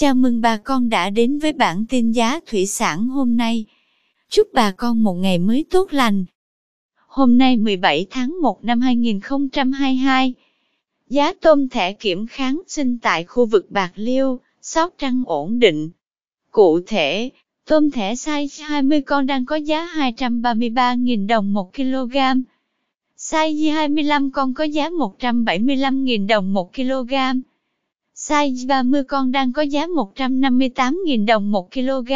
Chào mừng bà con đã đến với bản tin giá thủy sản hôm nay. Chúc bà con một ngày mới tốt lành. Hôm nay 17 tháng 1 năm 2022, giá tôm thẻ kiểm kháng sinh tại khu vực Bạc Liêu, Sóc Trăng ổn định. Cụ thể, tôm thẻ size 20 con đang có giá 233.000 đồng 1 kg. Size 25 con có giá 175.000 đồng 1 kg. Size 30 con đang có giá 158.000 đồng 1 kg.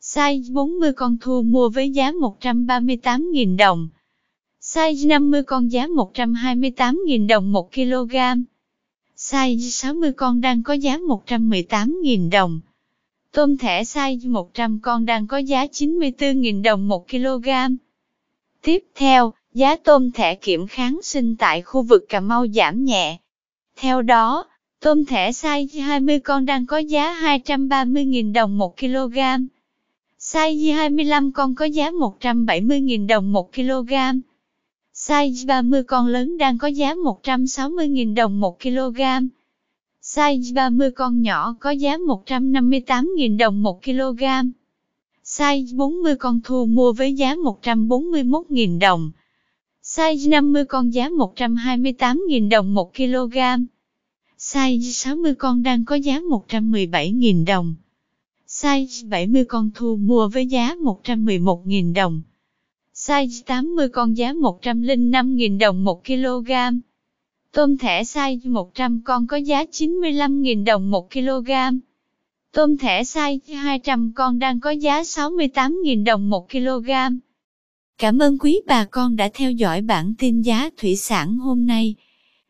Size 40 con thu mua với giá 138.000 đồng. Size 50 con giá 128.000 đồng 1 kg. Size 60 con đang có giá 118.000 đồng. Tôm thẻ size 100 con đang có giá 94.000 đồng 1 kg. Tiếp theo, giá tôm thẻ kiểm kháng sinh tại khu vực Cà Mau giảm nhẹ. Theo đó, tôm thẻ size 20 con đang có giá 230.000 đồng 1 kg. Size 25 con có giá 170.000 đồng 1 kg. Size 30 con lớn đang có giá 160.000 đồng 1 kg. Size 30 con nhỏ có giá 158.000 đồng 1 kg. Size 40 con thu mua với giá 141.000 đồng. Size 50 con giá 128.000 đồng 1 kg. Size 60 con đang có giá 117.000 đồng. Size 70 con thu mua với giá 111.000 đồng. Size 80 con giá 105.000 đồng 1 kg. Tôm thẻ size 100 con có giá 95.000 đồng 1 kg. Tôm thẻ size 200 con đang có giá 68.000 đồng 1 kg. Cảm ơn quý bà con đã theo dõi bản tin giá thủy sản hôm nay.